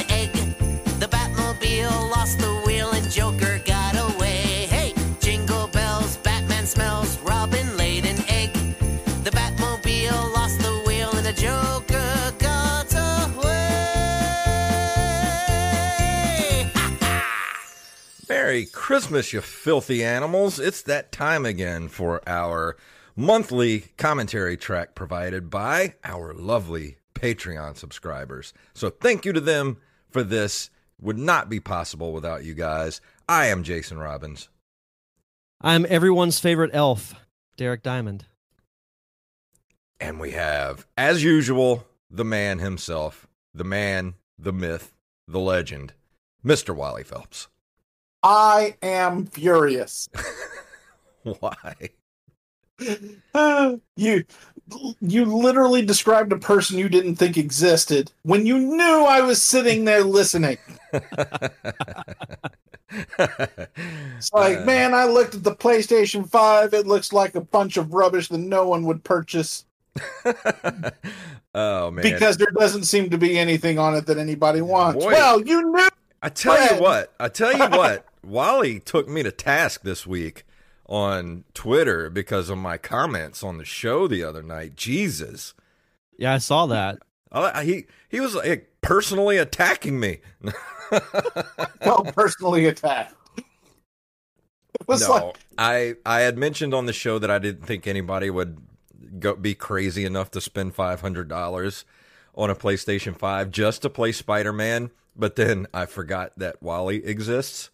The Batmobile lost the wheel and Joker got away. Hey, jingle bells, Batman smells, Robin laid an egg. The Batmobile lost the wheel and the Joker got away. Merry Christmas, you filthy animals. It's that time again for our monthly commentary track provided by our lovely Patreon subscribers. So thank you to them for this. Would not be possible without you guys. I am Jason Robbins. I'm everyone's favorite elf, Derek Diamond. And we have, as usual, the man himself, the man, the myth, the legend, Mr. Wally Phelps. I am furious. Why? You you literally described a person you didn't think existed when you knew I was sitting there listening. It's like, Uh, man, I looked at the PlayStation 5. It looks like a bunch of rubbish that no one would purchase oh man! because there doesn't seem to be anything on it that anybody wants. Boy. Well, you knew. I tell you what, I tell you what, Wally took me to task this week on Twitter because of my comments on the show the other night. Jesus. Yeah, I saw that. I- he he was like personally attacking me. Felt personally attacked. It was no, like, I I had mentioned on the show that I didn't think anybody would go be crazy enough to spend five hundred dollars on a PlayStation Five just to play Spider Man. But then I forgot that Wally exists,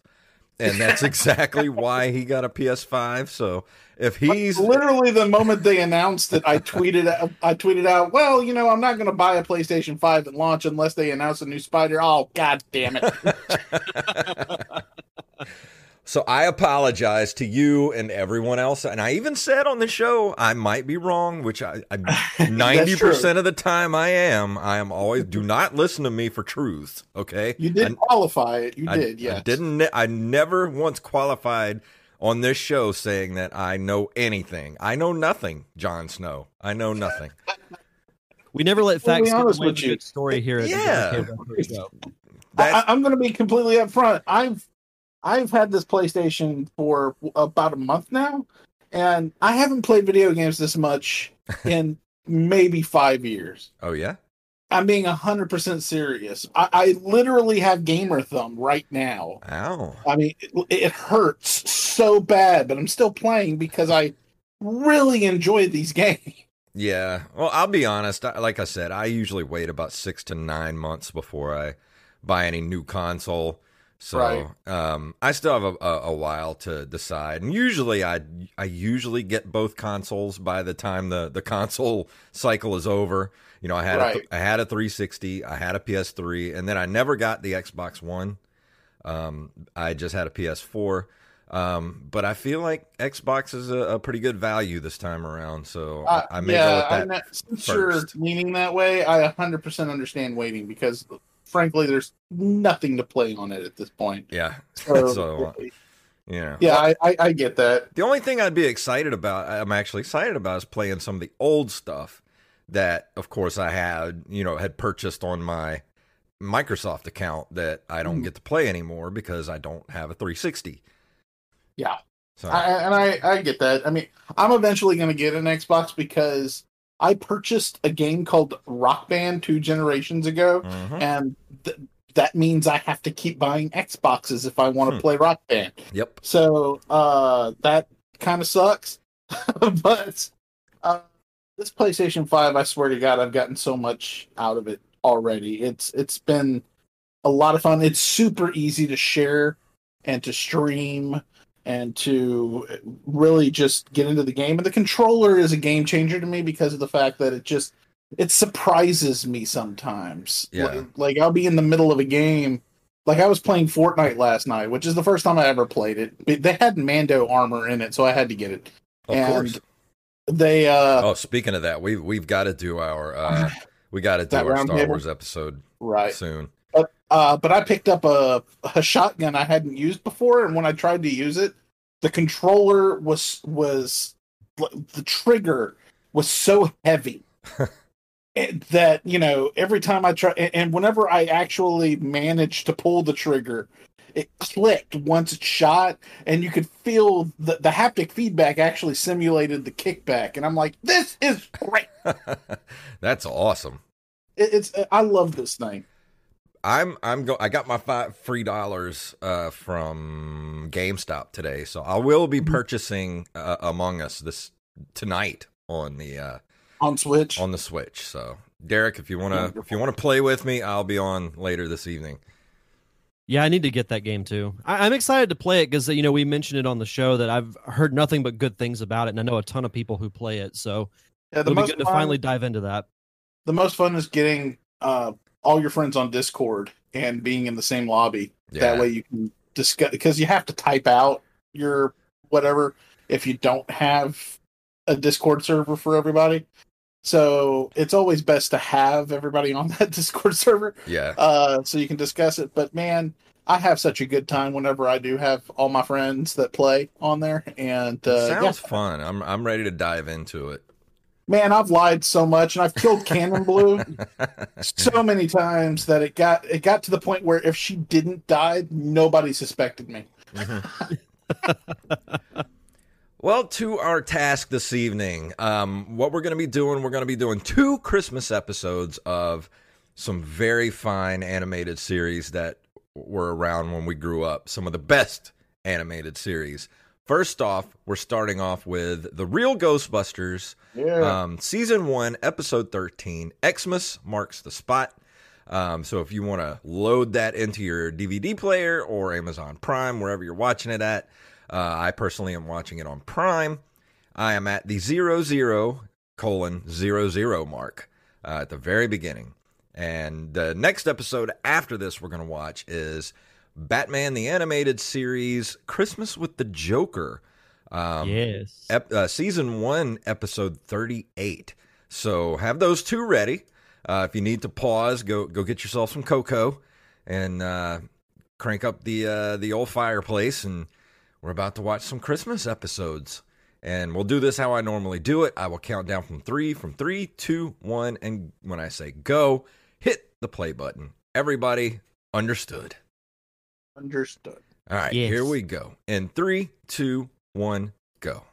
and that's exactly why he got a PS5. So if he's literally the moment they announced it, I tweeted out, I tweeted out, well, you know, I'm not going to buy a PlayStation 5 at launch unless they announce a new Spider. Oh, god damn it. So I apologize to you and everyone else. And I even said on the show I might be wrong, which I ninety percent of the time I am. I am always do not listen to me for truth. Okay, You did I, qualify it. You I- did, I didn't. I never once qualified on this show saying that I know anything. I know nothing, Jon Snow. I know nothing. We never let Well, be facts get honest away with with you. the story here at Yeah. the Show. I, I'm going to be completely upfront. I've I've had this PlayStation for about a month now, and I haven't played video games this much in maybe five years. oh yeah. I'm being hundred percent serious. I, I literally have gamer thumb right now. Ow. I mean, it, it hurts so bad, but I'm still playing because I really enjoy these games. Yeah. Well, I'll be honest. I- Like I said, I usually wait about six to nine months before I buy any new console So Right. um, I still have a, a, a while to decide. And usually, I I usually get both consoles by the time the, the console cycle is over. You know, I had Right. a, I had a 360, I had a PS3, and then I never got the Xbox One. Um, I just had a PS4. Um, but I feel like Xbox is a, a pretty good value this time around. So Uh, I, I may yeah, go with that. know- since first. you're leaning that way, I 100% understand waiting because, frankly, there's nothing to play on it at this point. Yeah. So, So, yeah. yeah, I, I, I get that. The only thing I'd be excited about, I'm actually excited about, is playing some of the old stuff that, of course, I had, you know, had purchased on my Microsoft account that I don't Mhm. get to play anymore because I don't have a 360. Yeah. So, I, and I, I get that. I mean, I'm eventually going to get an Xbox because I purchased a game called Rock Band two generations ago, Mhm. and th- that means I have to keep buying Xboxes if I want to Hmm. play Rock Band. yep. So uh, that kind of sucks. but uh, this PlayStation Five, I swear to God, I've gotten so much out of it already. It's it's been a lot of fun. It's super easy to share and to stream and to really just get into the game. And the controller is a game changer to me because of the fact that it just it surprises me sometimes. Yeah. Like, like I'll be in the middle of a game. Like I was playing Fortnite last night, which is the first time I ever played it. They had Mando armor in it, so I had to get it. Of and course. They uh Oh, speaking of that, we've we've got to do our uh, we got to do our Star table? Wars episode right. soon. But uh, but I picked up a, a shotgun I hadn't used before, and when I tried to use it, the controller was was the trigger was so heavy that you know every time I try and- and whenever I actually managed to pull the trigger, it clicked once it shot, and you could feel the the haptic feedback actually simulated the kickback, and I'm like, this is great. That's awesome. It, it's I love this thing. I'm I'm go. I got my five free dollars uh, from GameStop today, so I will be Mm-hmm. purchasing uh, Among Us this tonight on the uh, On Switch, on the Switch. So, Derek, if you wanna if you wanna play with me, I'll be on later this evening. Yeah, I need to get that game too. I, I'm excited to play it because you know we mentioned it on the show that I've heard nothing but good things about it, and I know a ton of people who play it. So yeah, the it'll be most good to finally dive into that. the most fun is getting uh, all your friends on Discord and being in the same lobby. Yeah. That way you can discuss because you have to type out your whatever if you don't have a Discord server for everybody. So it's always best to have everybody on that Discord server Yeah, uh, so you can discuss it. But man, I have such a good time whenever I do have all my friends that play on there. And uh, yeah, sounds fun. I'm I'm ready to dive into it. Man, I've lied so much, and I've killed Cannon Blue so many times that it got it got to the point where if she didn't die, nobody suspected me. Well, to our task this evening, um, what we're going to be doing, we're going to be doing two Christmas episodes of some very fine animated series that were around when we grew up. Some of the best animated series. First off, we're starting off with The Real Ghostbusters, Yeah. um, Season 1, Episode 13. Xmas marks the spot. Um, so if you want to load that into your DVD player or Amazon Prime, wherever you're watching it at, uh, I personally am watching it on Prime. I am at the zero zero colon zero zero mark uh, at the very beginning. And the next episode after this we're going to watch is Batman the Animated Series Christmas with the Joker. Um, yes. ep- uh, season one, episode 38. So have those two ready. Uh, if you need to pause, go go get yourself some cocoa and uh, crank up the uh, the old fireplace. And we're about to watch some Christmas episodes. And we'll do this how I normally do it. I will count down from three, from three, two, one, and when I say go, hit the play button. Everybody understood. Understood. All right, yes. here we go. In three, two, one, go.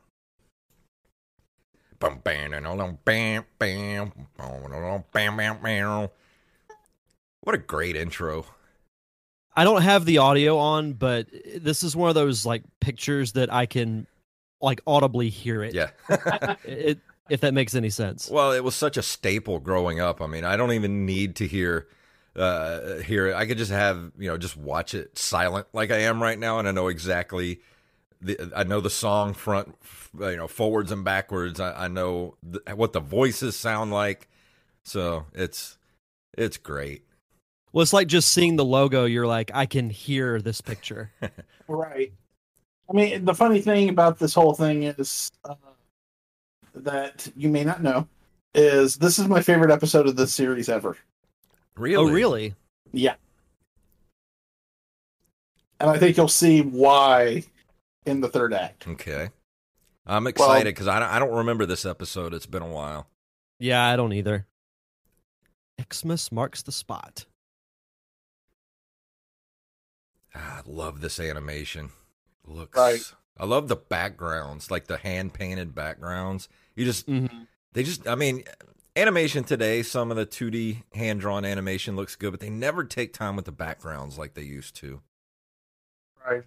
What a great intro. I don't have the audio on, but this is one of those like pictures that I can like audibly hear it. Yeah. it, if that makes any sense. Well, it was such a staple growing up. I mean, I don't even need to hear uh, hear it. I could just have you know just watch it silent like I am right now, and I know exactly. The, I know the song front, you know, forwards and backwards. I, I know the, what the voices sound like, so it's it's great. Well, it's like just seeing the logo. You're like, I can hear this picture. Right. I mean, the funny thing about this whole thing is uh, that you may not know is this is my favorite episode of this series ever. Really? Oh, really? Yeah. And I think you'll see why in the third act. Okay. I'm excited because I, don't, I don't remember this episode. It's been a while. Yeah, I don't either. Xmas marks the spot. Ah, I love this animation. Looks. Right. I love the backgrounds, like the hand painted backgrounds. You just, Mm-hmm. they just, I mean, animation today, some of the 2D hand drawn animation looks good, but they never take time with the backgrounds like they used to. Right.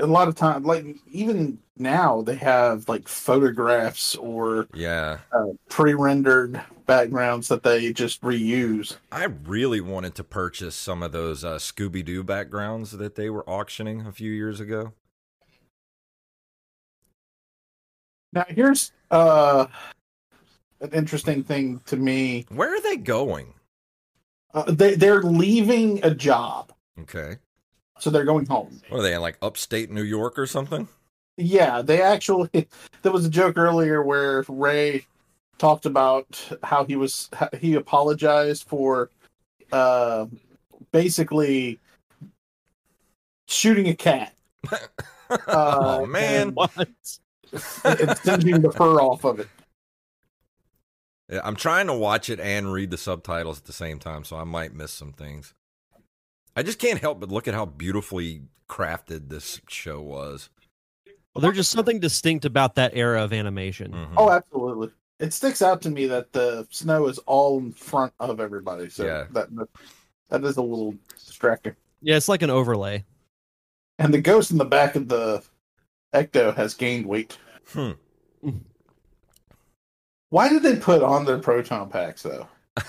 A lot of time, like even now, they have like photographs or Yeah. uh, pre-rendered backgrounds that they just reuse. I really wanted to purchase some of those uh, Scooby Doo backgrounds that they were auctioning a few years ago. Now, here's uh, an interesting thing to me. Where are they going? Uh, they they're leaving a job, Okay. so they're going home. What are they in like upstate New York or something? Yeah, they actually. There was a joke earlier where Ray talked about how he was he apologized for uh, basically shooting a cat. oh man. What? and singeing the fur off of it. Yeah, I'm trying to watch it and read the subtitles at the same time, so I might miss some things. I just can't help but look at how beautifully crafted this show was. Well, there's just something distinct about that era of animation. Mhm. Oh, absolutely. It sticks out to me that the snow is all in front of everybody. So Yeah. that, that that is a little distracting. Yeah, it's like an overlay. And the ghost in the back of the Ecto has gained weight. Hmm. Why did they put on their proton packs though?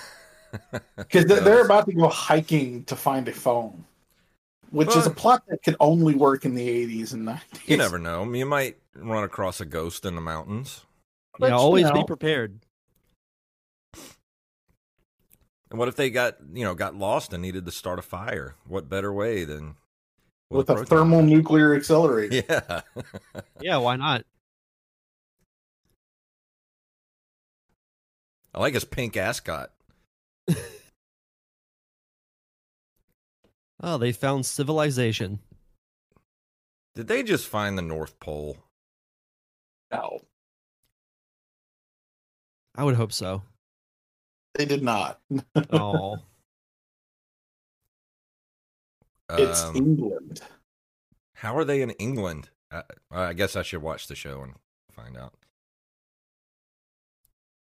Because they're, they're about to go hiking to find a phone, which is a plot that could only work in the 80s and 90s. You never know. You might run across a ghost in the mountains. But, yeah, you always be know- prepared. And what if they got you know got lost and needed to start a fire? What better way than with a proton thermal nuclear accelerator. Yeah. Yeah, why not? I like his pink ascot. Oh, they found civilization. Did they just find the North Pole? No, I would hope so. they did not. Oh, It's Um, England. how are they in England? I, I guess I should watch the show and find out.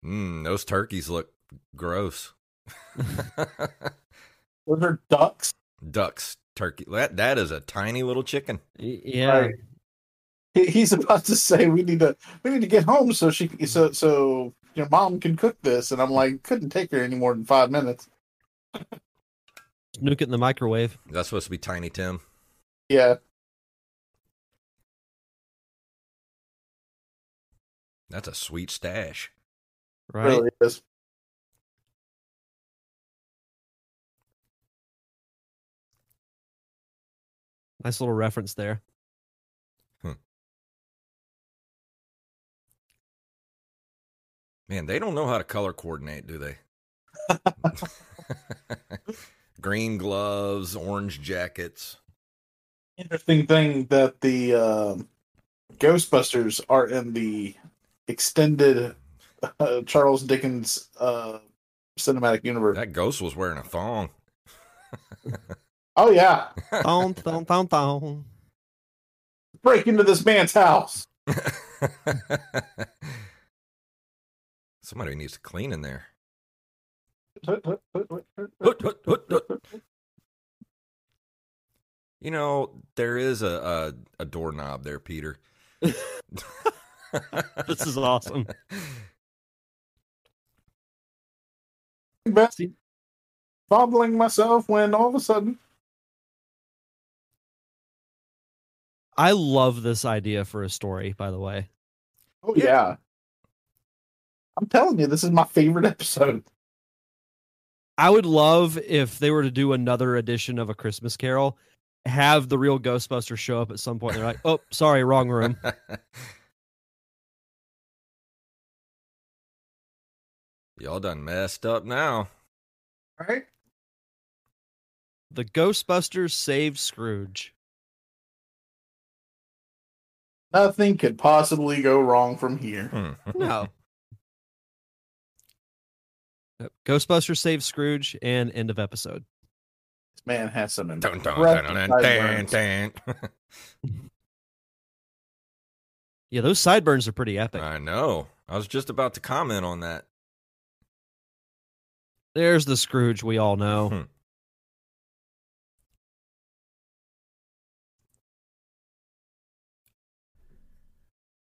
Mmm, those turkeys look gross. Those are ducks. Ducks, turkey. That that is a tiny little chicken. Yeah. Right. He, he's about to say we need to we need to get home so she so so your mom can cook this, and I'm like couldn't take her any more than five minutes. Nuke it in the microwave. That's supposed to be Tiny Tim. Yeah, That's a sweet stash. Right. really is. Nice little reference there. Man, they don't know how to color coordinate, do they? Green gloves, orange jackets. Interesting thing that the um Ghostbusters are in the extended uh, Charles Dickens uh, cinematic universe. That ghost was wearing a thong. Oh yeah, Thong, thong, thong, thong. break into this man's house. Somebody needs to clean in there. You know, there is a, a, a doorknob there, Peter. This is awesome. Best- fondling myself when all of a sudden, I love this idea for a story, by the way. oh yeah. I'm telling you, this is my favorite episode. I would love if they were to do another edition of A Christmas Carol, have the real Ghostbusters show up at some point. They're like, oh, sorry, wrong room. Y'all done messed up now. Right? The Ghostbusters saved Scrooge. Nothing could possibly go wrong from here. Hmm. No. Ghostbusters saved Scrooge and end of episode. This man has some Dun, dun. Yeah, those sideburns are pretty epic. I know. I was just about to comment on that. There's the Scrooge we all know. Hmm.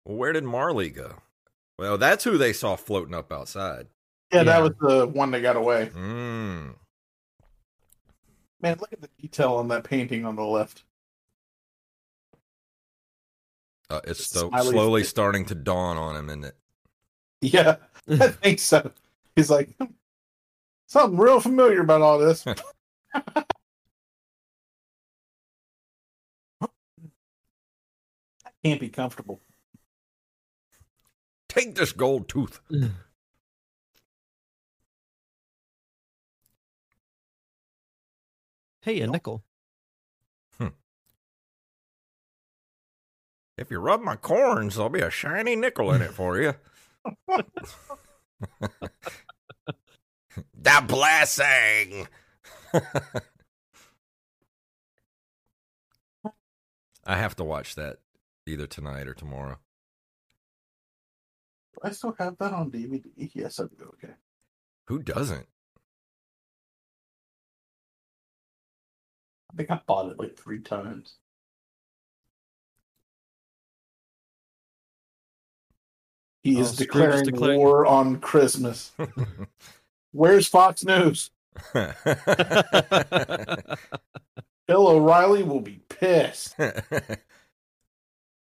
Where did Marley go? Well, that's who they saw floating up outside. Yeah, that was the one that got away. Mm. Man, look at the detail on that painting on the left. Uh, it's sto- Smiley slowly starting to dawn on him, isn't it? Yeah, I think so. He's like, "Hmm, something real familiar about all this. I can't be comfortable. Take this gold tooth. hey, a nickel. Hmm. If you rub my corns, there'll be a shiny nickel in it for you. the blessing. I have to watch that either tonight or tomorrow. I still have that on DVD? Yes, I do. Okay. Who doesn't? I think I bought it like three times. He Oh, is is declaring, declaring- war on Christmas. Where's Fox News? Bill O'Reilly will be pissed.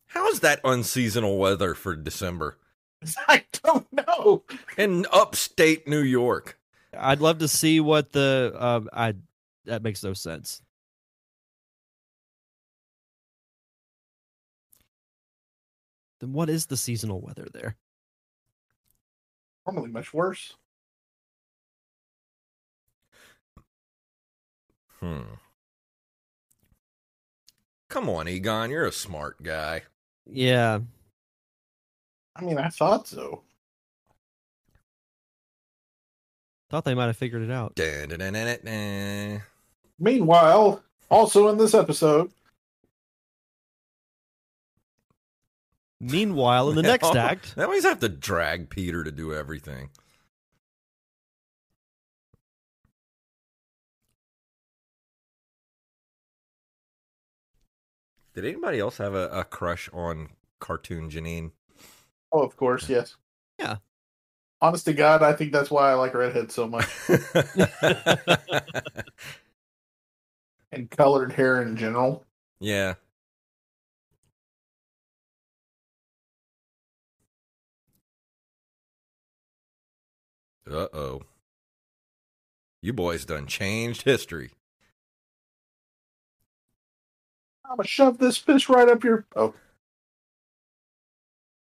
How is that unseasonal weather for December I don't know. in upstate New York? I'd love to see what the uh, I that makes no sense. Then what is the seasonal weather there? Normally much worse. Hmm. Come on, Egon, you're a smart guy. Yeah, I mean, I thought so. thought they might have figured it out. Meanwhile, also in this episode, Meanwhile, in the next act, They always have to drag Peter to do everything. Did anybody else have a, a crush on cartoon Janine? oh, of course, yes. Yeah. Honest to God, I think that's why I like redhead so much, and colored hair in general. yeah. Uh oh. You boys done changed history. I'm gonna shove this fish right up your. Oh,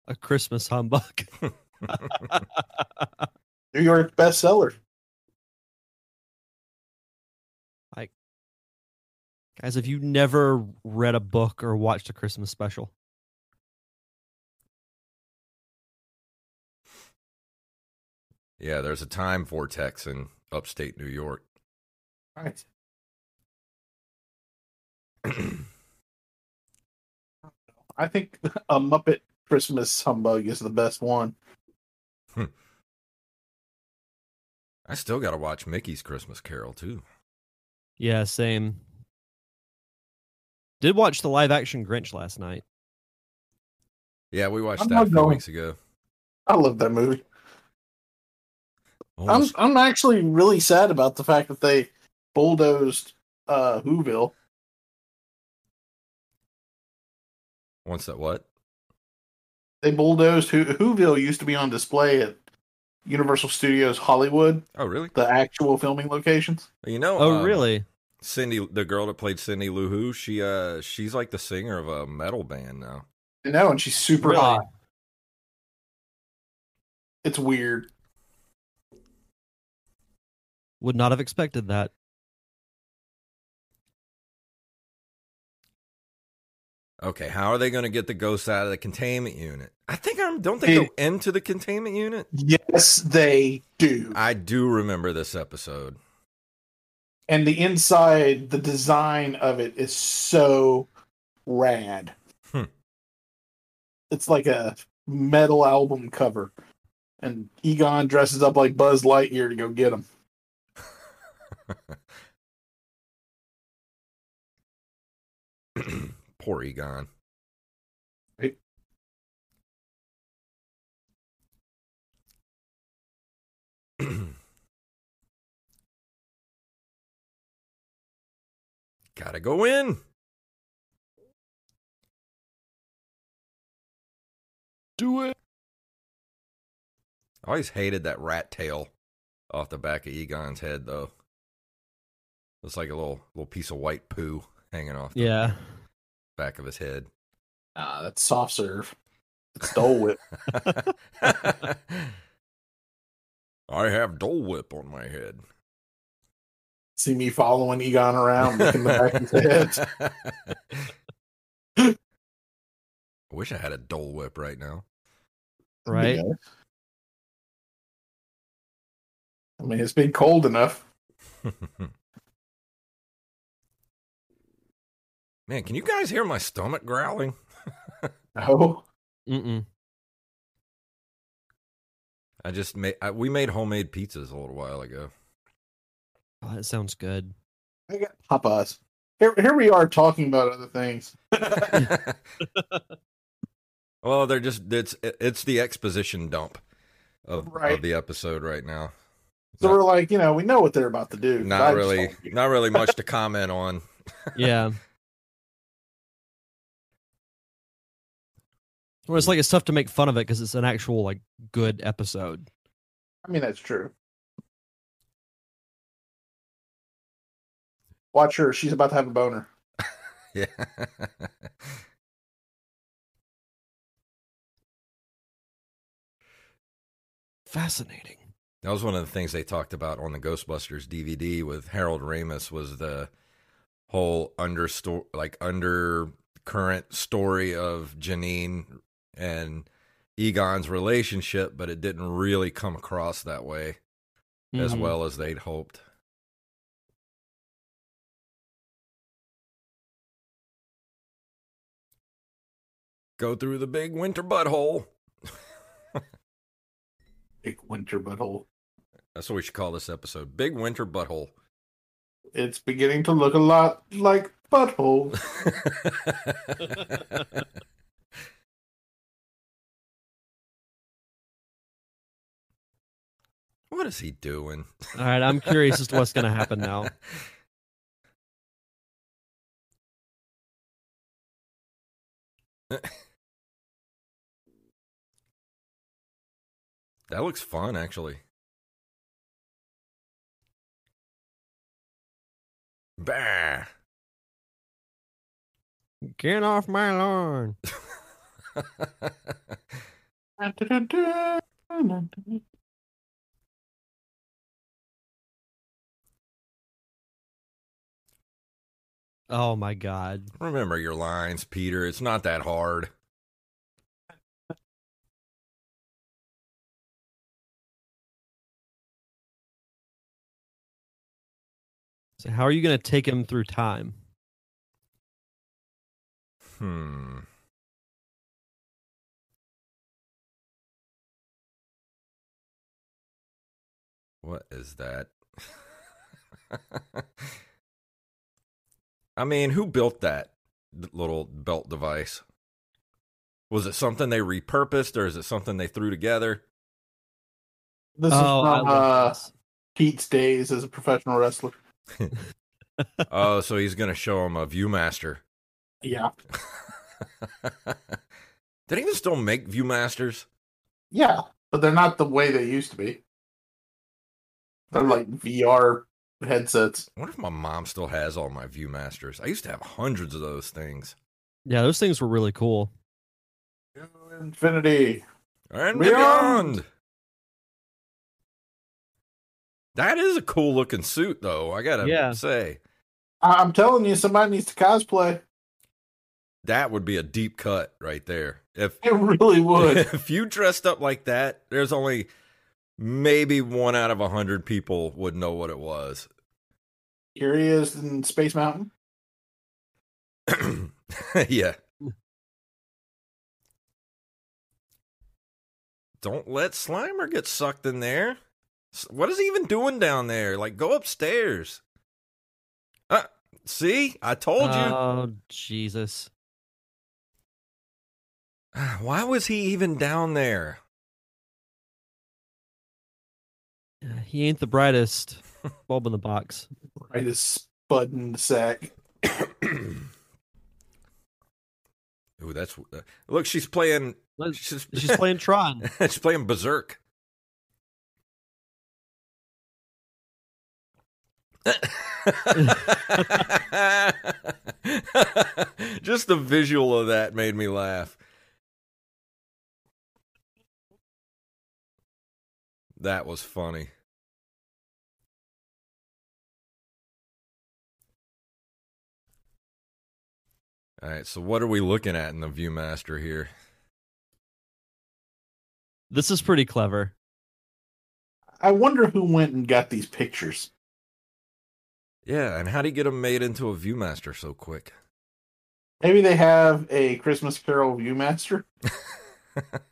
a Christmas humbug. New York bestseller. Like, guys, have you never read a book or watched a Christmas special? Yeah, there's a time vortex in upstate New York. Right. I think a Muppet Christmas humbug is the best one. I still got to watch Mickey's Christmas Carol too. Yeah, same. Did watch the live action Grinch last night. Yeah, we watched I'm that not a few weeks ago. I love that movie. I'm I'm actually really sad about the fact that they bulldozed uh Whoville. Once that what? They bulldozed Who Whoville used to be on display at Universal Studios Hollywood, Oh, really? the actual filming locations. You know? Oh, um, really? Cindy, the girl that played Cindy Lou Who, she uh, she's like the singer of a metal band now. You know, and she's super Really? hot. It's weird. Would not have expected that. Okay, how are they going to get the ghosts out of the containment unit? I think I'm. Don't they Hey. go into the containment unit? Yes, they do. I do remember this episode. and the inside, the design of it is so rad. Hmm. It's like a metal album cover, and Egon dresses up like Buzz Lightyear to go get him. Poor Egon. Right. Gotta go in. Do it. I always hated that rat tail off the back of Egon's head, though. It's like a little little piece of white poo hanging off the Yeah. Back of his head. Ah, that's soft serve. It's Dole Whip. I have Dole Whip on my head. See me following Egon around, looking the back of his head. I wish I had a Dole Whip right now. Right. Yeah. I mean, it's been cold enough. Man, can you guys hear my stomach growling? Oh, Mm-mm. I just made I, we made homemade pizzas a little while ago. Oh, that sounds good. I got Popeyes. Here, here we are talking about other things. well, they're just it's it's the exposition dump of, Right. of the episode right now. So Not- we're like, you know, we know what they're about to do. not really not really much to comment on. Yeah. Well, it's like it's tough to make fun of it because it's an actual like good episode. I mean, that's true. Watch her. She's about to have a boner. Yeah. Fascinating. That was one of the things they talked about on the Ghostbusters DVD with Harold Ramis was the whole under like undercurrent story of Janine and Egon's relationship, but it didn't really come across that way as Mhm. well as they'd hoped. Go through the big winter butthole. Big winter butthole. That's what we should call this episode. Big winter butthole. It's beginning to look a lot like butthole. what is he doing? All right, I'm curious as to what's going to happen now. That looks fun, actually. Bah. Get off my lawn. Oh my god. Remember your lines, Peter. It's not that hard. So how are you going to take him through time? Hmm. What is that? I mean, who built that little belt device? Was it something they repurposed or is it something they threw together? This oh, is from love uh. Pete's days as a professional wrestler. oh, so he's going to show him a ViewMaster. Yeah, Did he even still make ViewMasters? yeah, but they're not the way they used to be. They're like VR headsets. I wonder if my mom still has all my ViewMasters. I used to have hundreds of those things. Yeah, those things were really cool. Infinity. And Beyond. beyond. That is a cool looking suit, though. I gotta Yeah. say, I- I'm telling you, somebody needs to cosplay. that would be a deep cut right there. If It really would. if you dressed up like that, there's only maybe one out of a hundred people would know what it was. Here he is in Space Mountain. yeah. Don't let Slimer get sucked in there. What is he even doing down there? Like, go upstairs. Uh, see, I told you. Oh Jesus! Why was he even down there? He ain't the brightest bulb in the box. Brightest as spud in the sack. Ooh, that's uh, look. She's playing. She's, She's playing Tron. she's playing Berzerk. Just the visual of that made me laugh. That was funny. All right, so what are we looking at in the ViewMaster here? This is pretty clever. I wonder who went and got these pictures. Yeah, and how do you get them made into a ViewMaster so quick? Maybe they have a Christmas Carol Viewmaster.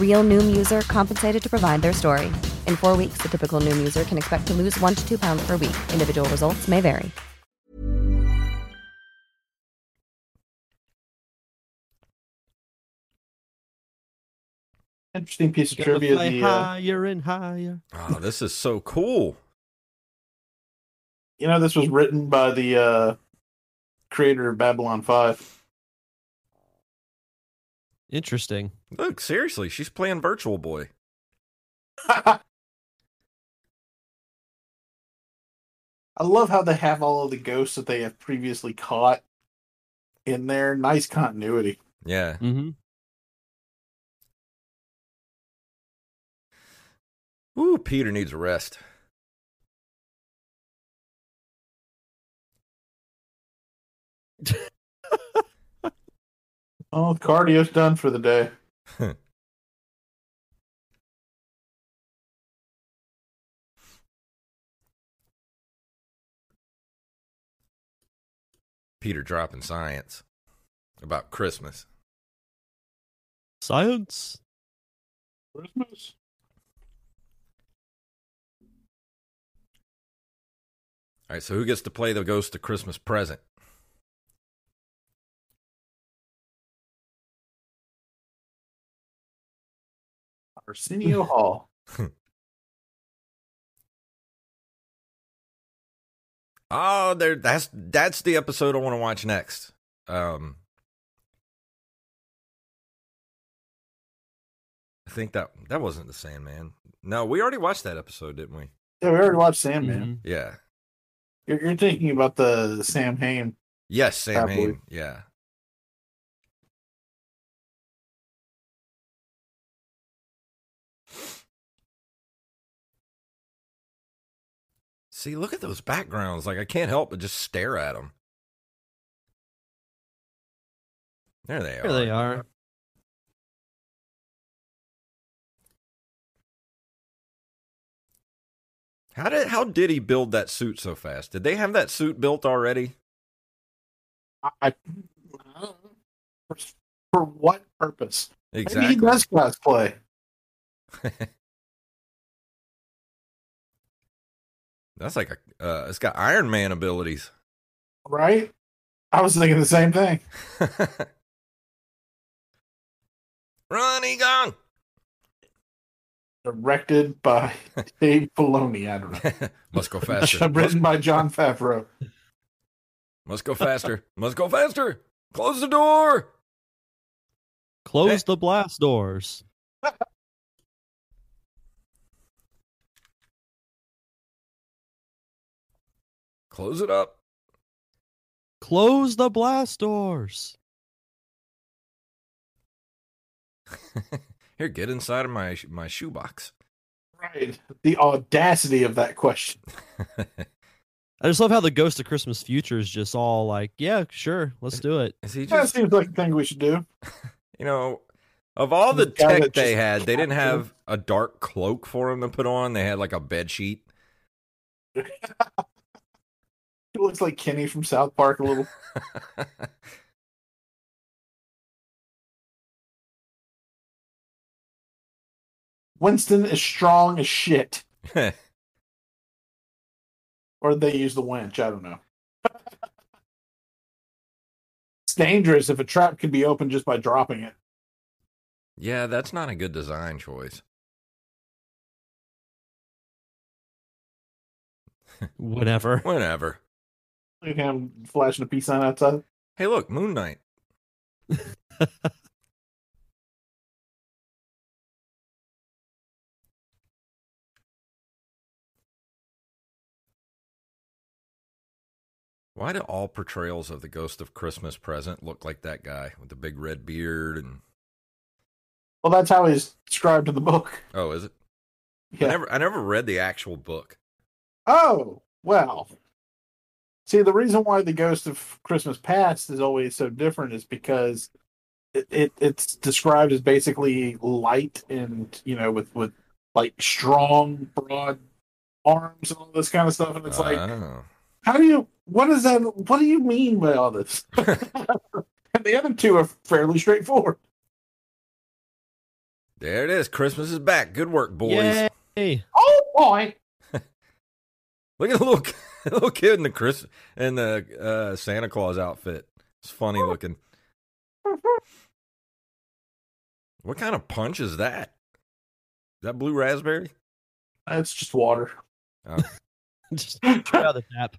Real Noom user compensated to provide their story. In four weeks, the typical Noom user can expect to lose one to two pounds per week. Individual results may vary. Interesting piece of trivia. fly The, uh, higher and higher. Oh, this is so cool. you know, this was written by the uh, creator of Babylon 5. Interesting. Look, seriously, she's playing Virtual Boy. I love how they have all of the ghosts that they have previously caught in there. Nice continuity. Yeah. Mm-hmm. Ooh, Peter needs a rest. Oh, cardio's done for the day. Peter dropping science about Christmas. Science. Christmas. All right, so who gets to play the Ghost of Christmas Present? Arsenio Hall. Oh, there. That's that's the episode I want to watch next. Um, I think that that wasn't the Sandman. No, we already watched that episode, didn't we? Yeah, we already watched Sandman. Mhm. Yeah. You're, you're thinking about the Samhain. Yes, Sam. Hain. Yeah. See, look at those backgrounds. Like I can't help but just stare at them. There they Here are. they are. How did how did he build that suit so fast? Did they have that suit built already? I, I for, for what purpose? Exactly. Maybe he does cosplay. That's like a uh, it's got Iron Man abilities. right? I was thinking the same thing. Run, Egon! Directed by Dave Filoni. I don't know. Must go faster. Written by Jon Favreau. Must go faster. Must go faster. Close the door. Close the blast doors. Close it up. Close the blast doors. Here, get inside of my my shoebox. Right. The audacity of that question. I just love how the Ghost of Christmas Future is just all like, yeah, sure, let's do it. Is he That seems like a thing we should do. you know of all the This guy tech they just had, they didn't tapped have a dark cloak for him to put on. They had like a bed sheet. He looks like Kenny from South Park a little. Winston is strong as shit. Or they use the winch. I don't know. it's dangerous if a trap can be opened just by dropping it. yeah, that's not a good design choice. Whatever. Whatever. Look at him flashing a peace sign outside. Hey, look, Moon Knight. Why do all portrayals of the Ghost of Christmas Present look like that guy with the big red beard and Well, that's how he's described in the book. oh, is it? I Yeah. never I never read the actual book. Oh, well. See, the reason why the Ghost of Christmas Past is always so different is because it, it it's described as basically light and you know with with like strong, broad arms and all this kind of stuff, and it's like, Oh. how do you? What is that? What do you mean by all this? and the other two are fairly straightforward. There it is. Christmas is back. Good work, boys. Yay. Oh boy! Look at the little little kid in the Chris in the uh, Santa Claus outfit. It's funny looking. What kind of punch is that? Is that blue raspberry? It's just water. Oh. just straight out the tap.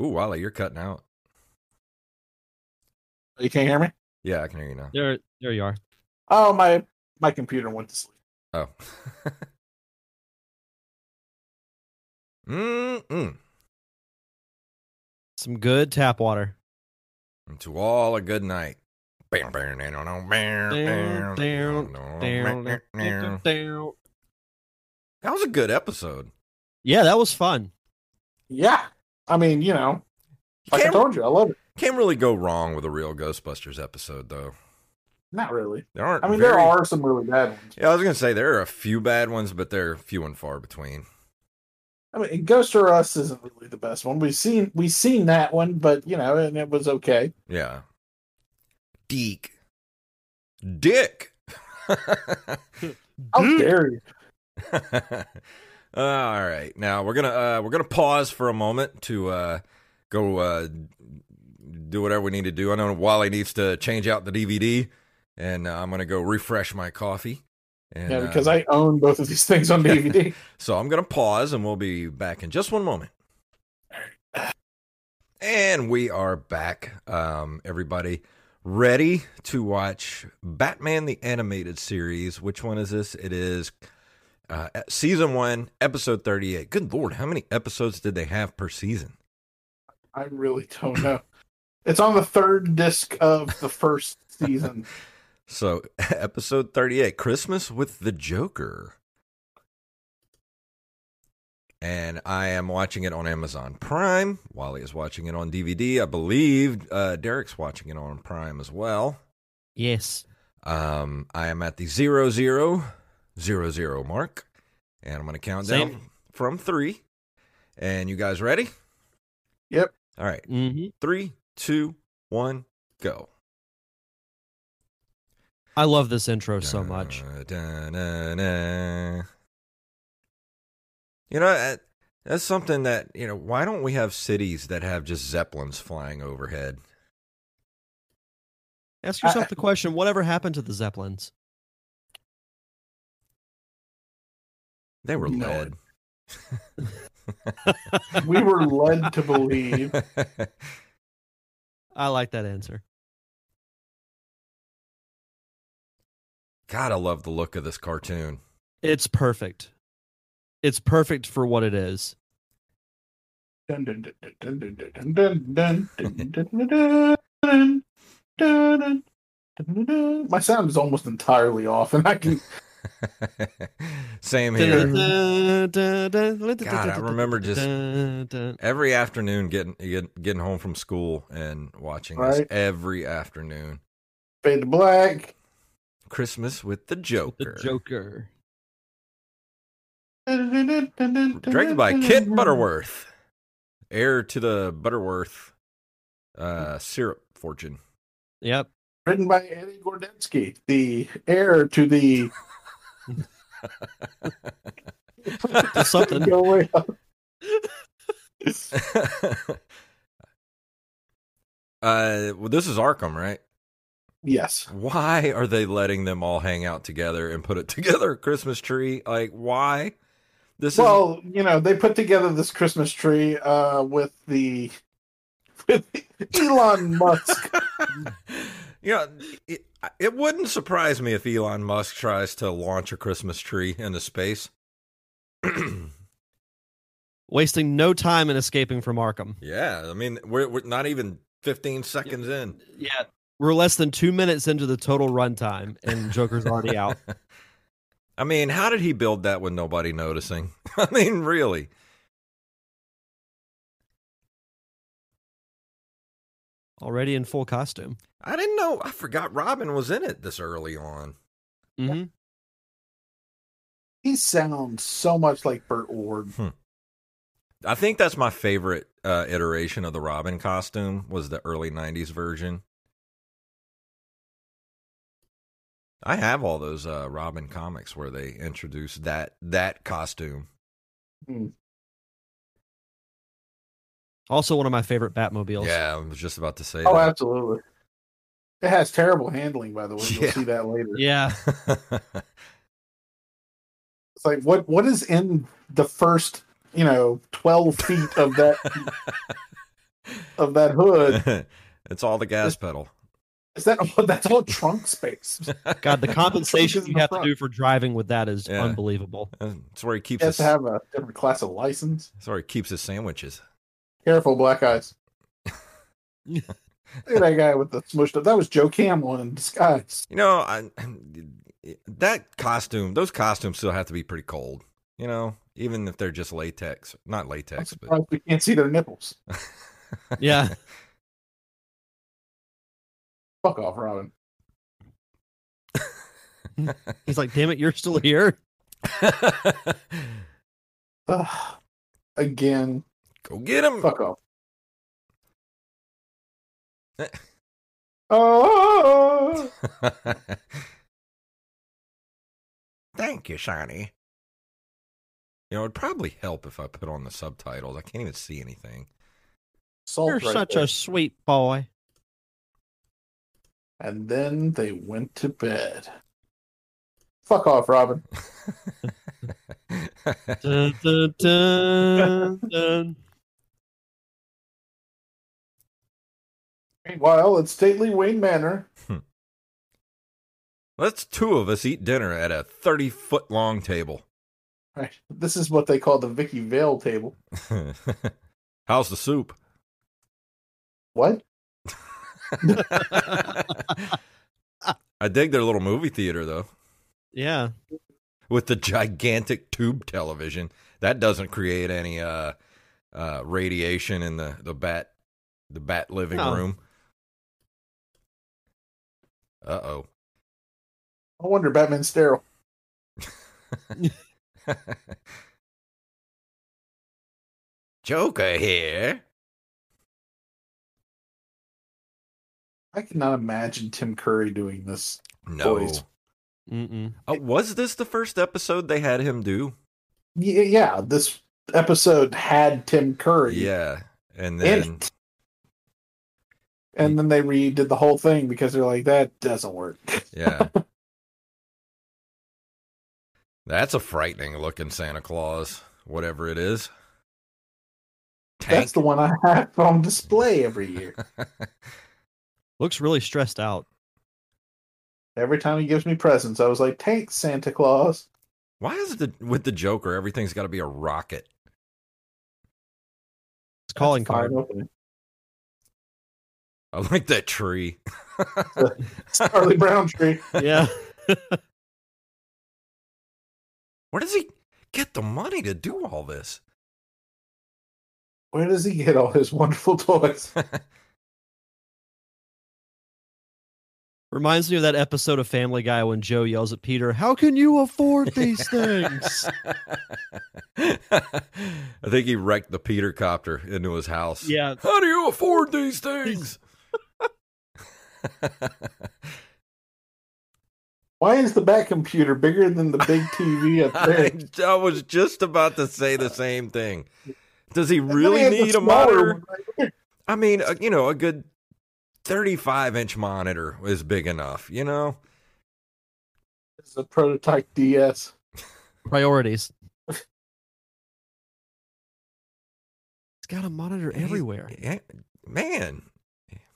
Ooh, Wally, you're cutting out. You can't hear me. Yeah, I can hear you now. There, there you are. Oh my! My computer went to sleep. Oh. Mm-mm. Some good tap water. And to all a good night. That was a good episode. Yeah, that was fun. Yeah, I mean, you know, like I Can't, told you, I love it. can't really go wrong with a real Ghostbusters episode, though. Not really. There aren't. I mean, very- there are some really bad ones. Yeah, I was gonna say there are a few bad ones, but they're few and far between. I mean, Ghost or Us isn't really the best one. We've seen we've seen that one, but you know, and it was okay. Yeah. Deek. Dick. How dare you? All right. Now we're gonna uh, we're gonna pause for a moment to uh, go uh, do whatever we need to do. I know Wally needs to change out the DVD, and uh, I'm gonna go refresh my coffee. And, Yeah, uh, because I own both of these things on DVD. So I'm going to pause and we'll be back in just one moment. And we are back, um, everybody. ready to watch Batman the Animated Series. Which one is this? It is uh, season one, episode 38. Good lord, how many episodes did they have per season? I really don't know. It's on the third disc of the first season. So, episode 38, Christmas with the Joker. And I am watching it on Amazon Prime. Wally is watching it on DVD. I believe uh, Derek's watching it on Prime as well. Yes. Um, I am at the zero zero zero zero mark, and I'm going to count down from three. And you guys ready? Yep. All right. hmm Three, two, one, go. I love this intro so much. Da, da, na, na. You know, that- that's something that, you know, why don't we have cities that have just zeppelins flying overhead? Ask yourself I- the question: Whatever happened to the Zeppelins? They were No. lead. We were led to believe. I like that answer. Gotta love the look of this cartoon. It's perfect. It's perfect for what it is. My sound is almost entirely off, and I can. Same here. God, I remember just every afternoon getting getting home from school and watching right? this every afternoon. Fade to black. Christmas with the Joker. the Joker. Directed by Kit Butterworth, heir to the Butterworth uh, syrup fortune. Yep. Written by Eddie Gorodetsky, the heir to the. To something. Go way up. uh, well, this is Arkham, right? Yes. Why are they letting them all hang out together and put it together a Christmas tree? Like, why? This Well, you know, they put together this Christmas tree uh, with the with Elon Musk. you know, it, it wouldn't surprise me if Elon Musk tries to launch a Christmas tree into space. Wasting no time in escaping from Arkham. yeah, I mean, we're, we're not even 15 seconds in. Yeah. We're less than two minutes into the total runtime, and Joker's already out. I mean, how did he build that with nobody noticing? I mean, really? Already in full costume. I didn't know. I forgot Robin was in it this early on. Mm-hmm. He sounds so much like Burt Ward. I think that's my favorite uh, iteration of the Robin costume was the early '90s version. I have all those uh, Robin comics where they introduce that that costume. Also, one of my favorite Batmobiles. Yeah, I was just about to say Oh, that. absolutely. It has terrible handling, by the way. You'll Yeah. see that later. Yeah. It's like what what is in the first, you know, twelve feet of that of that hood? it's all the gas pedal. Is that that's all trunk space? God, the compensation in you the have to do for driving with that is Yeah. unbelievable. That's where he keeps You his. have to have a different class of license. That's where he keeps his sandwiches. Careful, black eyes. Look at that guy with the smushed up. That was Joe Camel in disguise. You know, I, that costume, those costumes still have to be pretty cold. You know, even if they're just latex, not I'm latex, but we can't see their nipples. Yeah. Fuck off, Robin. He's like, damn it, you're still here. Ugh. Again, go get him. fuck off. Oh, Thank you, Shiny. You know, it'd probably help if I put on the subtitles. I can't even see anything. salt You're right such there. a sweet boy. And then they went to bed. Fuck off, Robin. Dun, dun, dun. Meanwhile, at stately Wayne Manor, hmm. Let's two of us eat dinner at a 30 foot long table. right, this is what they call the Vicky Vale table. How's the soup? What? I dig their little movie theater though, Yeah. with the gigantic tube television. That doesn't create any uh, uh, radiation in the the bat the bat living No. room. Uh oh. I wonder Batman's sterile. Joker here. I cannot imagine Tim Curry doing this. No. Boys. Mm-mm. Uh, was this the first episode they had him do? Yeah, yeah this episode had Tim Curry. Yeah. And then And then they redid the whole thing because they're like, that doesn't work. Yeah. That's a frightening looking Santa Claus, whatever it is. That's the one I have on display every year. Looks really stressed out. Every time he gives me presents, I was like, thanks, Santa Claus. Why is it that with the Joker everything's got to be a rocket? It's calling card. opening. I like that tree. Charlie Brown tree. Yeah. Where does he get the money to do all this? Where does he get all his wonderful toys? Reminds me of that episode of Family Guy when Joe yells at Peter, How can you afford these things? I think he wrecked the Peter copter into his house. yeah. How do you afford these things? Why is the back computer bigger than the big TV up there? I, I was just about to say the same thing. Does he really he has the need a smaller monitor? one. I mean, uh, you know, a good 35 inch monitor is big enough, you know? It's a prototype DS. Priorities. It's got a monitor He's- everywhere. yeah, man.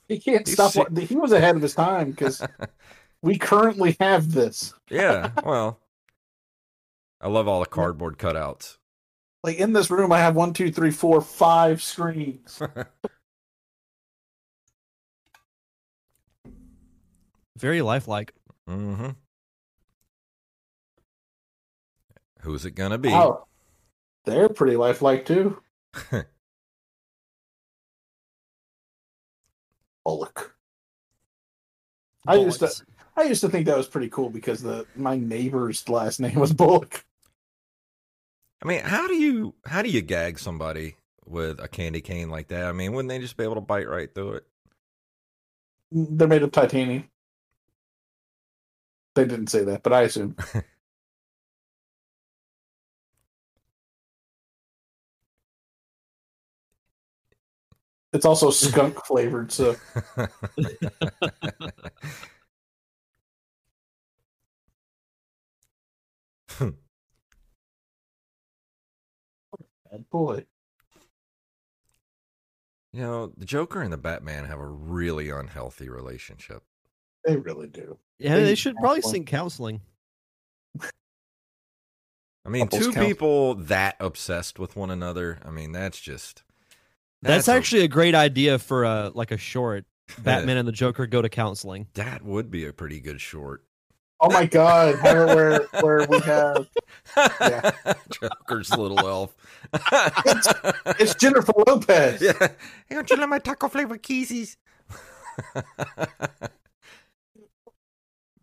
He can't He's stop. sick. wa- He was ahead of his time because we currently have this. Yeah, well, I love all the cardboard cutouts. Like in this room, I have one, two, three, four, five screens. Very lifelike. Mm-hmm. Who's it gonna be? Oh, they're pretty lifelike too. Bullock. I used to, I used to think that was pretty cool because the my neighbor's last name was Bullock. I mean, how do you how do you gag somebody with a candy cane like that? I mean, wouldn't they just be able to bite right through it? They're made of titanium. They didn't say that, but I assume. it's also skunk flavored, so bad boy. You know, the Joker and the Batman have a really unhealthy relationship. They really do. Yeah, They they should probably counseling. seek counseling. I mean, Couples two counsel. people that obsessed with one another. I mean, that's just That's, a- actually a great idea for a like a short. Batman and the Joker go to counseling. that would be a pretty good short. Oh my god, have it where where we have Yeah. Joker's little elf. it's Jennifer Lopez. yeah. Hey, don't you like my taco flavor keesies?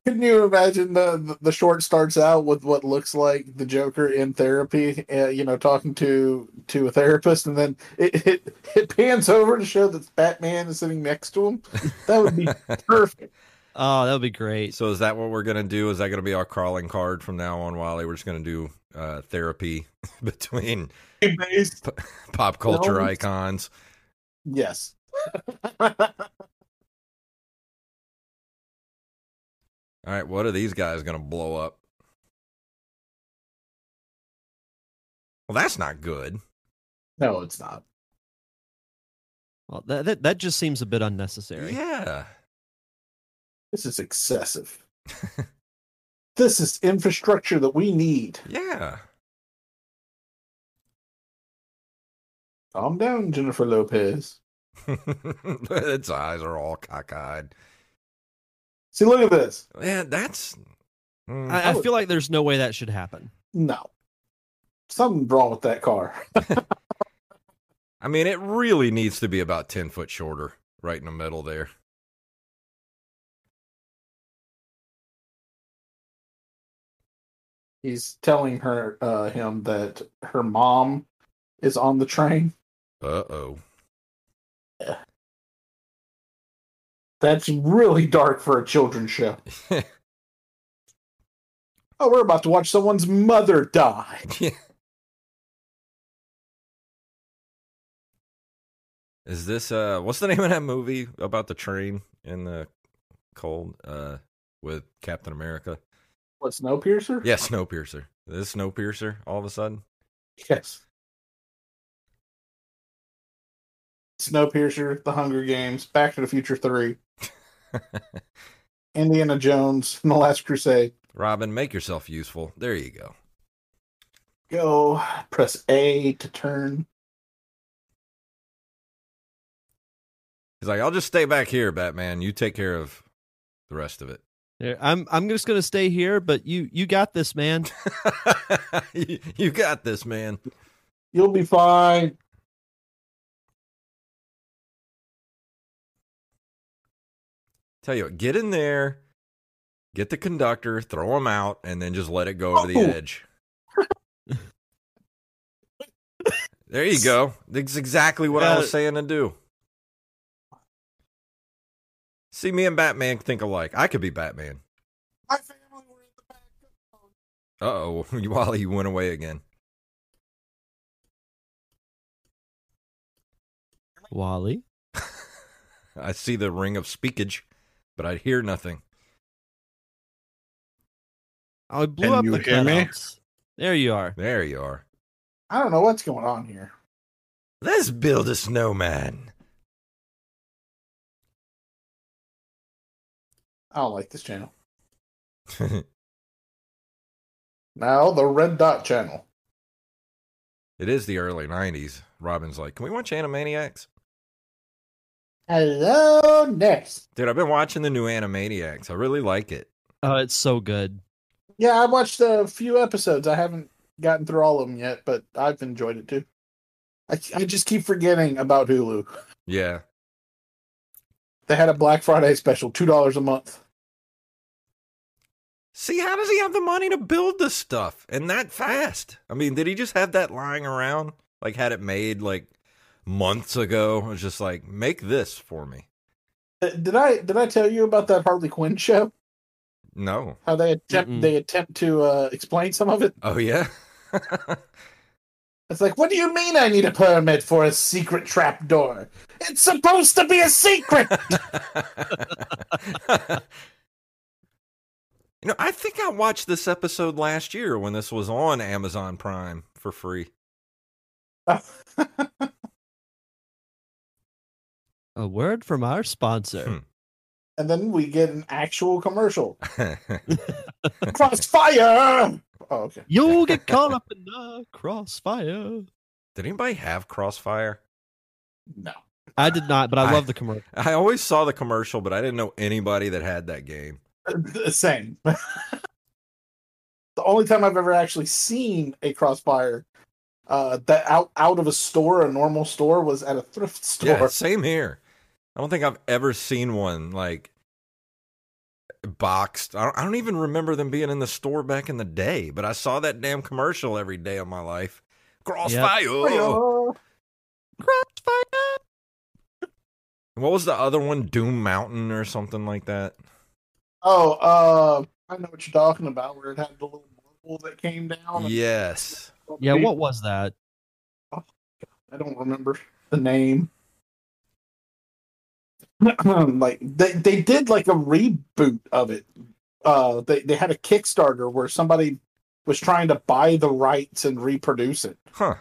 Can you imagine the, the short starts out with what looks like the Joker in therapy, uh, you know, talking to to a therapist, and then it, it it pans over to show that Batman is sitting next to him. That would be perfect. Oh, that would be great. So is that what we're gonna do? Is that gonna be our calling card from now on, Wally? We're just gonna do uh, therapy between Based- pop culture No. icons. Yes. All right, what are these guys gonna blow up? Well, that's not good. no, it's not. Well, that, that that just seems a bit unnecessary. Yeah. This is excessive. this is infrastructure that we need. Yeah. Calm down, Jennifer Lopez. its eyes are all cockeyed. See, look at this. Man, that's. mm, I, I feel like there's no way that should happen. No. something wrong with that car. I mean, it really needs to be about 10 foot shorter, right in the middle there. He's telling her uh, him that her mom is on the train. Uh oh. That's really dark for a children's show. oh, we're about to watch someone's mother die. Is this uh what's the name of that movie about the train in the cold uh with Captain America? What, Snowpiercer? Yeah, Snowpiercer. Is this Snowpiercer all of a sudden? Yes. Snowpiercer, The Hunger Games, Back to the Future 3, Indiana Jones, and The Last Crusade. Robin, make yourself useful. There you go. Go press A to turn. He's like, I'll just stay back here, Batman. You take care of the rest of it. There, I'm I'm just gonna stay here, but you you got this, man. you, you got this, man. You'll be fine. Tell you what, get in there, get the conductor, throw him out, and then just let it go over the Oh. edge. there you go. That's exactly what I was saying to do. See, me and Batman think alike. I could be Batman. My family were in the back. Uh oh, Wally went away again. Wally. I see the ring of speakage, but I'd hear nothing. I blew Can up you the hear me? cutouts. There you are. There you are. I don't know what's going on here. Let's build a snowman. I don't like this channel. Now the Red Dot channel. It is the early 90s. Robin's like, Can we watch Animaniacs? Hello, next. Dude, I've been watching the new Animaniacs. I really like it. Oh, it's so good. Yeah, I watched a few episodes. I haven't gotten through all of them yet, but I've enjoyed it too. I, I just keep forgetting about Hulu. Yeah. They had a Black Friday special, two dollars a month. See, how does he have the money to build this stuff and that fast? I mean, did he just have that lying around? Like, had it made like months ago? I was just like, make this for me. Uh, Did I did I tell you about that Harley Quinn show? No. How they attempt Mm-mm. they attempt to uh, explain some of it. Oh, yeah? It's like, what do you mean I need a permit for a secret trap door? It's supposed to be a secret. you know, I think I watched this episode last year when this was on Amazon Prime for free. A word from our sponsor. Hmm. and then we get an actual commercial. Crossfire. Oh, okay. You'll get caught up in the crossfire. Did anybody have Crossfire? No. I did not, but I, I- love the commercial. I always saw the commercial, but I didn't know anybody that had that game. The same. the only time I've ever actually seen a crossfire uh that out out of a store, a normal store, was at a thrift store. Yeah, same here. I don't think I've ever seen one like boxed. I don't, I don't even remember them being in the store back in the day, but I saw that damn commercial every day of my life. Crossfire. Oh, Crossfire. What was the other one? Doom Mountain or something like that? Oh, uh I know what you're talking about, where it had the little marble that came down. Yes. Yeah, what was that? I don't remember the name. like they they did like a reboot of it. Uh they they had a Kickstarter where somebody was trying to buy the rights and reproduce it. Huh.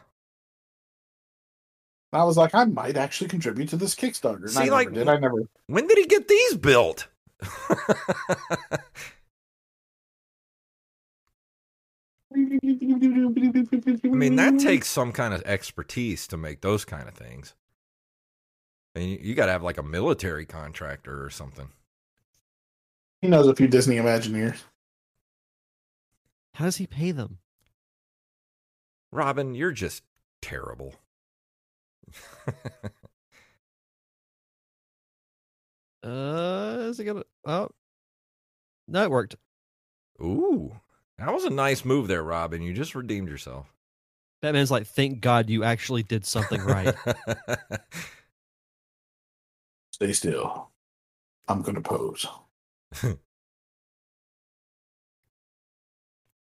I was like, I might actually contribute to this Kickstarter. And See, I never like- did. I never. When did he get these built? I mean, that takes some kind of expertise to make those kind of things. And you, you got to have like a military contractor or something. He knows a few Disney Imagineers. How does he pay them? Robin, you're just terrible. Uh, is it gonna? Oh, no, it worked. Ooh, that was a nice move there, Robin. You just redeemed yourself. Batman's like, thank God you actually did something right. Stay still. I'm going to pose.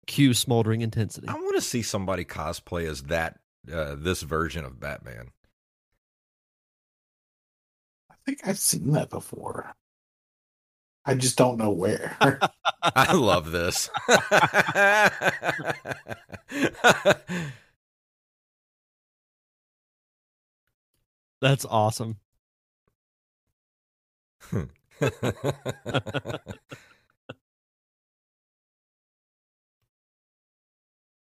Cue smoldering intensity. I want to see somebody cosplay as that uh, this version of Batman. I think I've seen that before. I just don't know where. I love this. That's awesome.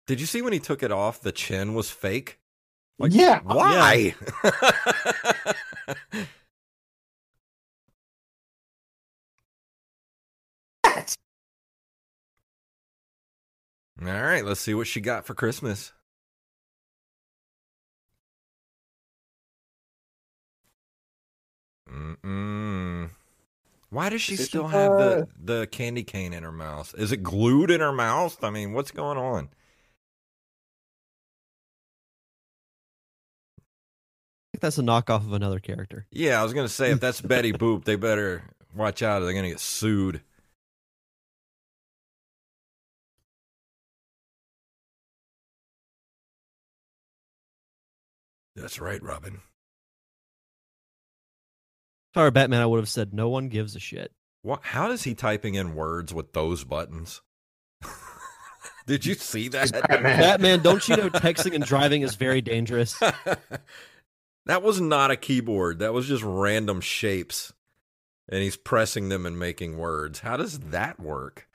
Did you see when he took it off? The chin was fake. Like, yeah. Why? All right, let's see what she got for Christmas. Mm-mm. Why does she Is it still have the, the candy cane in her mouth? Is it glued in her mouth? I mean, what's going on? I think that's a knockoff of another character. Yeah, I was gonna say if that's Betty Boop, they better watch out. or They're gonna get sued. That's right, Robin. If I were Batman, I would have said, "No one gives a shit." What? How does he typing in words with those buttons? Did you see that? Batman. Batman, don't you know texting and driving is very dangerous? that was not a keyboard. That was just random shapes, and he's pressing them and making words. How does that work?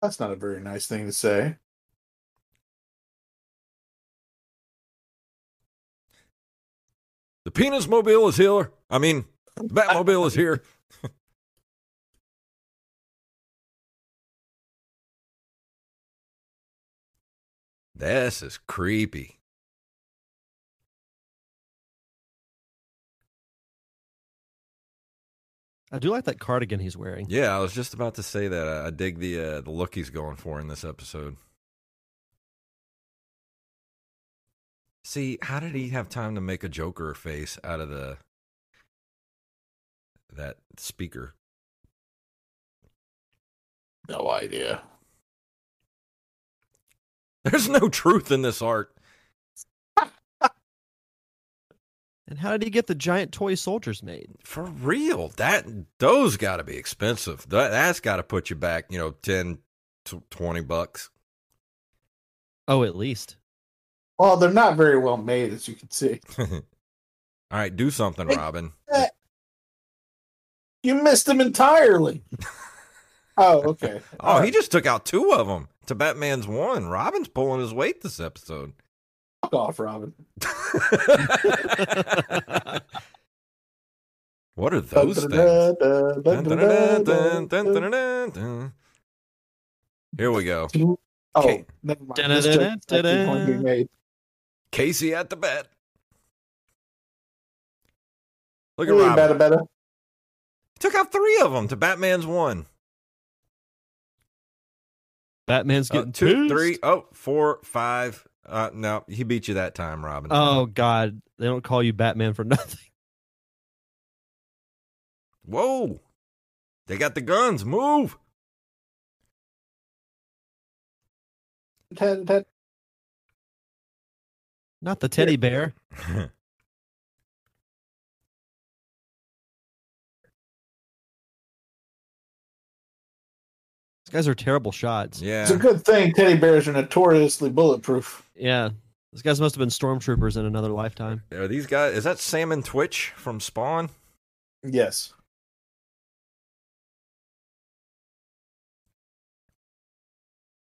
That's not a very nice thing to say. The penis mobile is here. I mean, the Batmobile is here. this is creepy. I do like that cardigan he's wearing. Yeah, I was just about to say that. I, dig the uh, the look he's going for in this episode. See, how did he have time to make a Joker face out of the that speaker? No idea. There's no truth in this art. And how did he get the giant toy soldiers made? For real, that those got to be expensive. That that's got to put you back, you know, 10 to 20 bucks. Oh, at least. Well, they're not very well made, as you can see. All right, do something, Hey. Robin. You missed them entirely. oh, okay. Oh, he just took out two of them to Batman's one. Robin's pulling his weight this episode. Fuck off, Robin. what are those things? Here we go. Oh, Okay. never mind. Casey at the bat. Look at Hey, Robin. better, better. Took out three of them to Batman's one. Batman's Uh, getting two, pissed. three, oh, four, five. Uh, no, he beat you that time, Robin. Oh God, they don't call you Batman for nothing. Whoa. They got the guns. Move. Ted, Ted. Not the teddy bear. These guys are terrible shots. yeah. It's a good thing teddy bears are notoriously bulletproof. Yeah, These guys must have been stormtroopers in another lifetime. Are these guys? Is that Sam and Twitch from Spawn? Yes.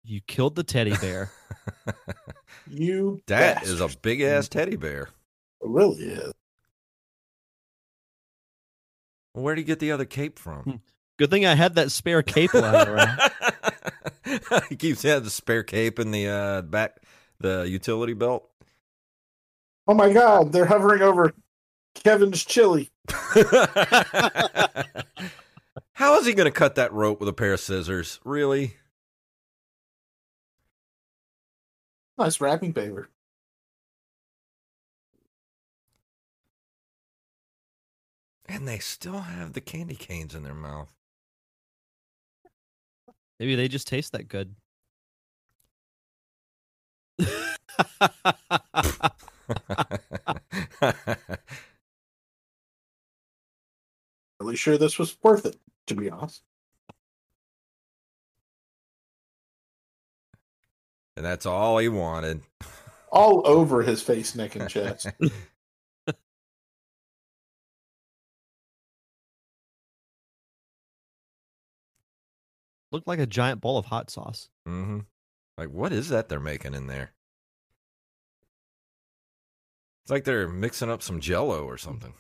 You killed the teddy bear. You That is a big ass teddy bear. It really is. Where'd he get the other cape Hmm. from? Good thing I had that spare cape lying around. he keeps having the spare cape in the uh, back, the utility belt. Oh my god, they're hovering over Kevin's chili. How is he going to cut that rope with a pair of scissors? Really? Nice wrapping paper. And they still have the candy canes in their mouth. Maybe they just taste that good. Really sure this was worth it, to be honest. And that's all he wanted. All over his face, neck, and chest. Looked like a giant bowl of hot sauce. hmm Like, what is that they're making in there? It's like they're mixing up some jello or something.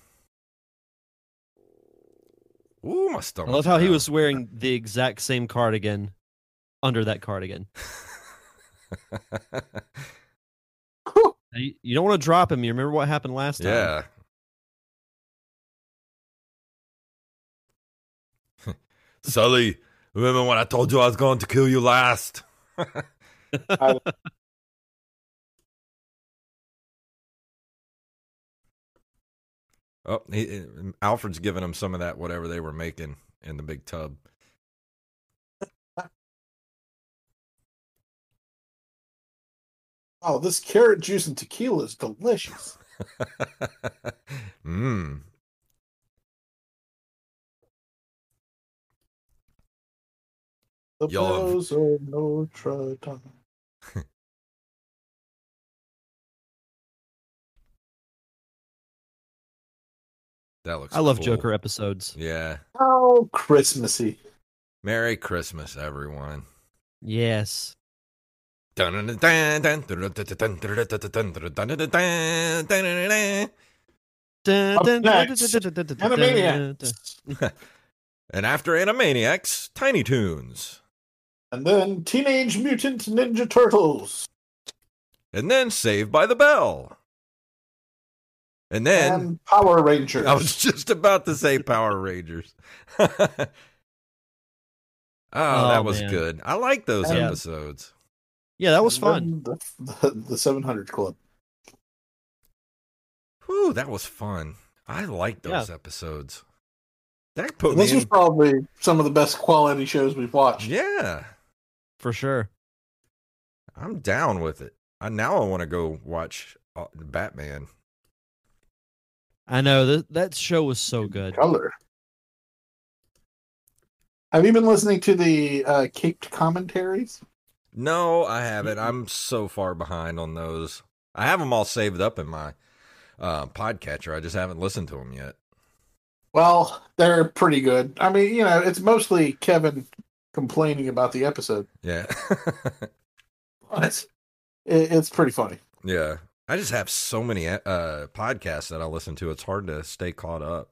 Ooh, my stomach. I stomach. love how he was wearing the exact same cardigan under that cardigan. You, you don't want to drop him. You remember what happened last time? yeah. Sully, remember when I told you I was going to kill you last? I- Oh, he, Alfred's giving him some of that whatever they were making in the big tub. Oh, this carrot juice and tequila is delicious. Mmm. The Y'all have- of Notre Dame. That looks. I love cool. Joker episodes. Yeah. Oh, Christmassy. Merry Christmas, everyone. Yes. Up Animaniacs. And after Animaniacs, Tiny Toons. And then Teenage Mutant Ninja Turtles. And then Saved by the Bell. And then and Power Rangers. I was just about to say Power Rangers. Oh, oh, that Oh, was man. good. I like those Yeah. episodes. Yeah, that was And fun. The, the, the 700 Club. Whew, that was fun. I like those Yeah. episodes. That put This me was in. probably some of the best quality shows we've watched. Yeah, For sure. I'm down with it. I now I want to go watch uh, Batman. I know that that show was so good. Color. Have you been listening to the uh, caped commentaries? No, I haven't. I'm so far behind on those. I have them all saved up in my uh, podcatcher. I just haven't listened to them yet. Well, they're pretty good. I mean, you know, it's mostly Kevin complaining about the episode. Yeah, But it, it's pretty funny. yeah. I just have so many uh, podcasts that I listen to. It's hard to stay caught up.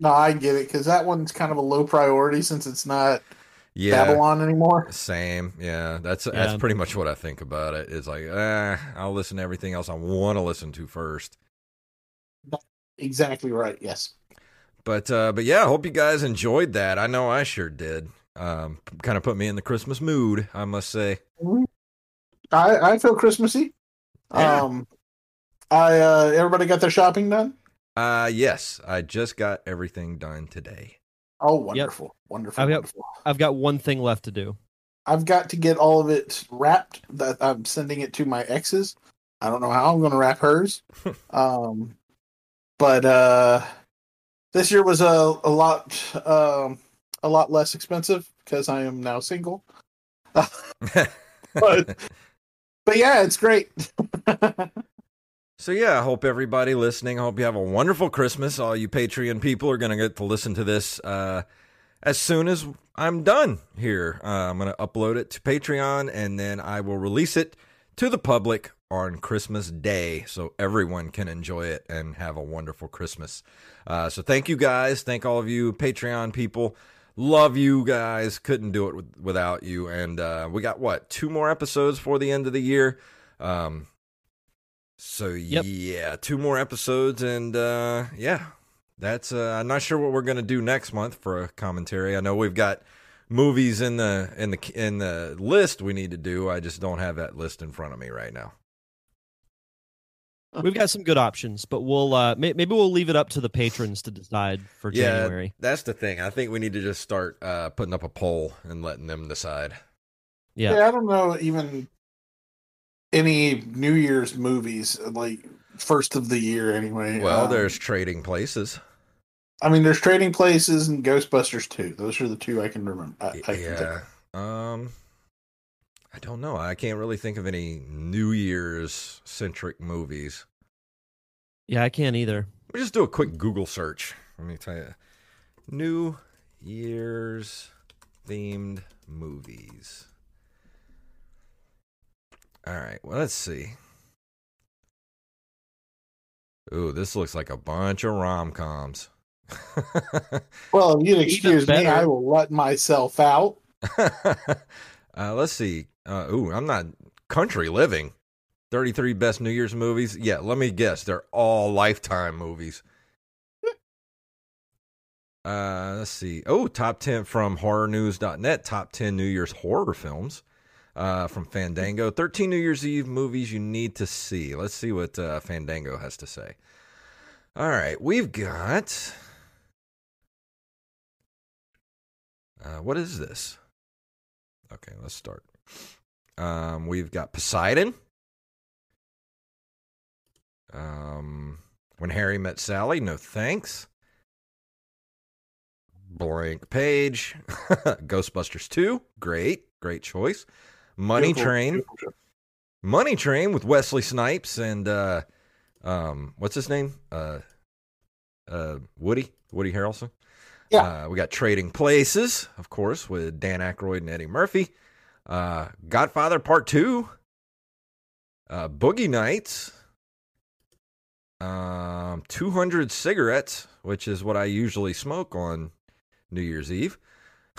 No, I get it because that one's kind of a low priority since it's not Yeah, Babylon anymore. Same. Yeah, that's Yeah. that's pretty much what I think about it. It's like, ah, I'll listen to everything else I want to listen to first. Exactly right. Yes. But uh, but yeah, I hope you guys enjoyed that. I know I sure did. Um, kind of put me in the Christmas mood, I must say. I I feel Christmassy. Yeah. Um, I uh, everybody got their shopping done. Uh, yes, I just got everything done today. Oh, wonderful, wonderful, I've got- wonderful. I've got one thing left to do. I've got to get all of it wrapped. That I'm sending it to my exes. I don't know how I'm going to wrap hers. um, but uh, this year was a a lot um a lot less expensive because I am now single. but but yeah, it's great. So yeah, I hope everybody listening. I hope you have a wonderful Christmas. All you Patreon people are going to get to listen to this uh, as soon as I'm done here. Uh, I'm going to upload it to Patreon, and then I will release it to the public on Christmas Day, so everyone can enjoy it and have a wonderful Christmas. Uh, so thank you guys. Thank all of you Patreon people. Love you guys. Couldn't do it with, without you. And uh, we got what two more episodes for the end of the year. Um, so Yep. yeah, two more episodes, and uh, yeah, that's. Uh, I'm not sure what we're gonna do next month for a commentary. I know we've got movies in the in the in the list we need to do. I just don't have that list in front of me right now. We've got some good options, but we'll uh, may- maybe we'll leave it up to the patrons to decide for January. That's the thing. I think we need to just start uh, putting up a poll and letting them decide. Yeah. Yeah, I don't know even any New Year's movies like first of the year anyway. Well, Um, there's trading places. I mean, there's Trading Places and Ghostbusters too. Those are the two I can remember. I, I yeah. of. Um, I don't know. I can't really think of any New Year's centric movies. Yeah, I can't either. Let me just do a quick Google search. Let me tell you. New Year's themed movies. All right. Well, let's see. Ooh, this looks like a bunch of rom coms. Well, if you'd excuse me. I will let myself out. uh, let's see. Uh, ooh, I'm not country living. 33 best New Year's movies. Yeah, let me guess. They're all lifetime movies. Uh, let's see. Oh, top 10 from horrornews.net. Top 10 New Year's horror films uh, from Fandango. 13 New Year's Eve movies you need to see. Let's see what uh, Fandango has to say. All right, we've got. Uh, what is this? Okay, let's start. Um, we've got Poseidon. Um, when Harry met Sally, no thanks. Blank page. Ghostbusters 2, great, great choice. Money Beautiful, Train. beautiful. Money Train with Wesley Snipes and uh um what's his name? Uh uh Woody, Woody Harrelson. Yeah. Uh, we got Trading Places, of course, with Dan Aykroyd and Eddie Murphy. Uh Godfather Part 2. Uh Boogie Nights. Um 200 cigarettes, which is what I usually smoke on New Year's Eve.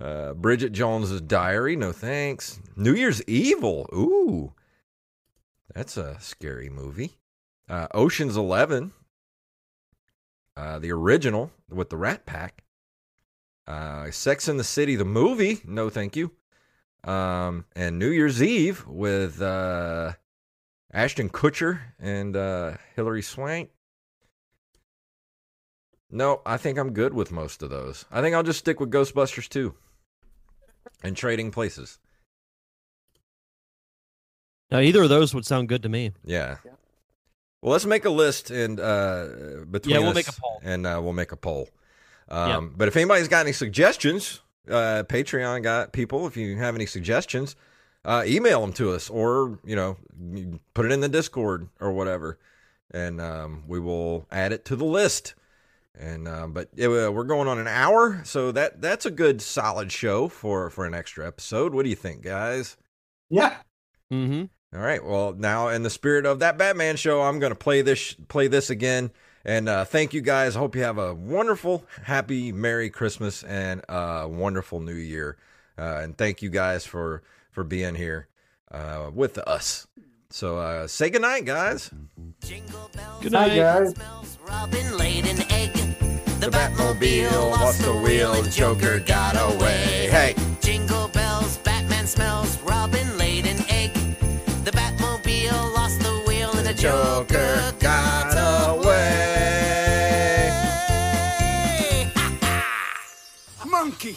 uh, Bridget Jones's Diary, no thanks. New Year's Evil, ooh, that's a scary movie. Uh, Ocean's Eleven, uh, the original with the Rat Pack. Uh, Sex in the City, the movie, no thank you. Um, and New Year's Eve with uh, Ashton Kutcher and uh, Hilary Swank. No, I think I'm good with most of those. I think I'll just stick with Ghostbusters 2 and Trading Places. Now, either of those would sound good to me. Yeah. Well, let's make a list and uh, between Yeah, we'll us make a poll. and uh, we'll make a poll. Um, But if anybody's got any suggestions, uh, Patreon got people. If you have any suggestions, uh, email them to us or you know put it in the Discord or whatever, and um, we will add it to the list. And uh, but it, uh, we're going on an hour, so that that's a good solid show for for an extra episode. What do you think, guys? Yeah. Mm-hmm. All right. Well, now in the spirit of that Batman show, I'm going to play this play this again. And uh, thank you guys. I hope you have a wonderful, happy, Merry Christmas and a wonderful New Year. Uh, and thank you guys for for being here uh, with us. So uh, say goodnight, guys. Good Hi night. guys. Robin laid an egg. The, Batmobile lost the wheel and Joker got away. Hey. Jingle bells, Batman smells Robin laid an egg. The Batmobile lost the wheel and the Joker got away. Monkey.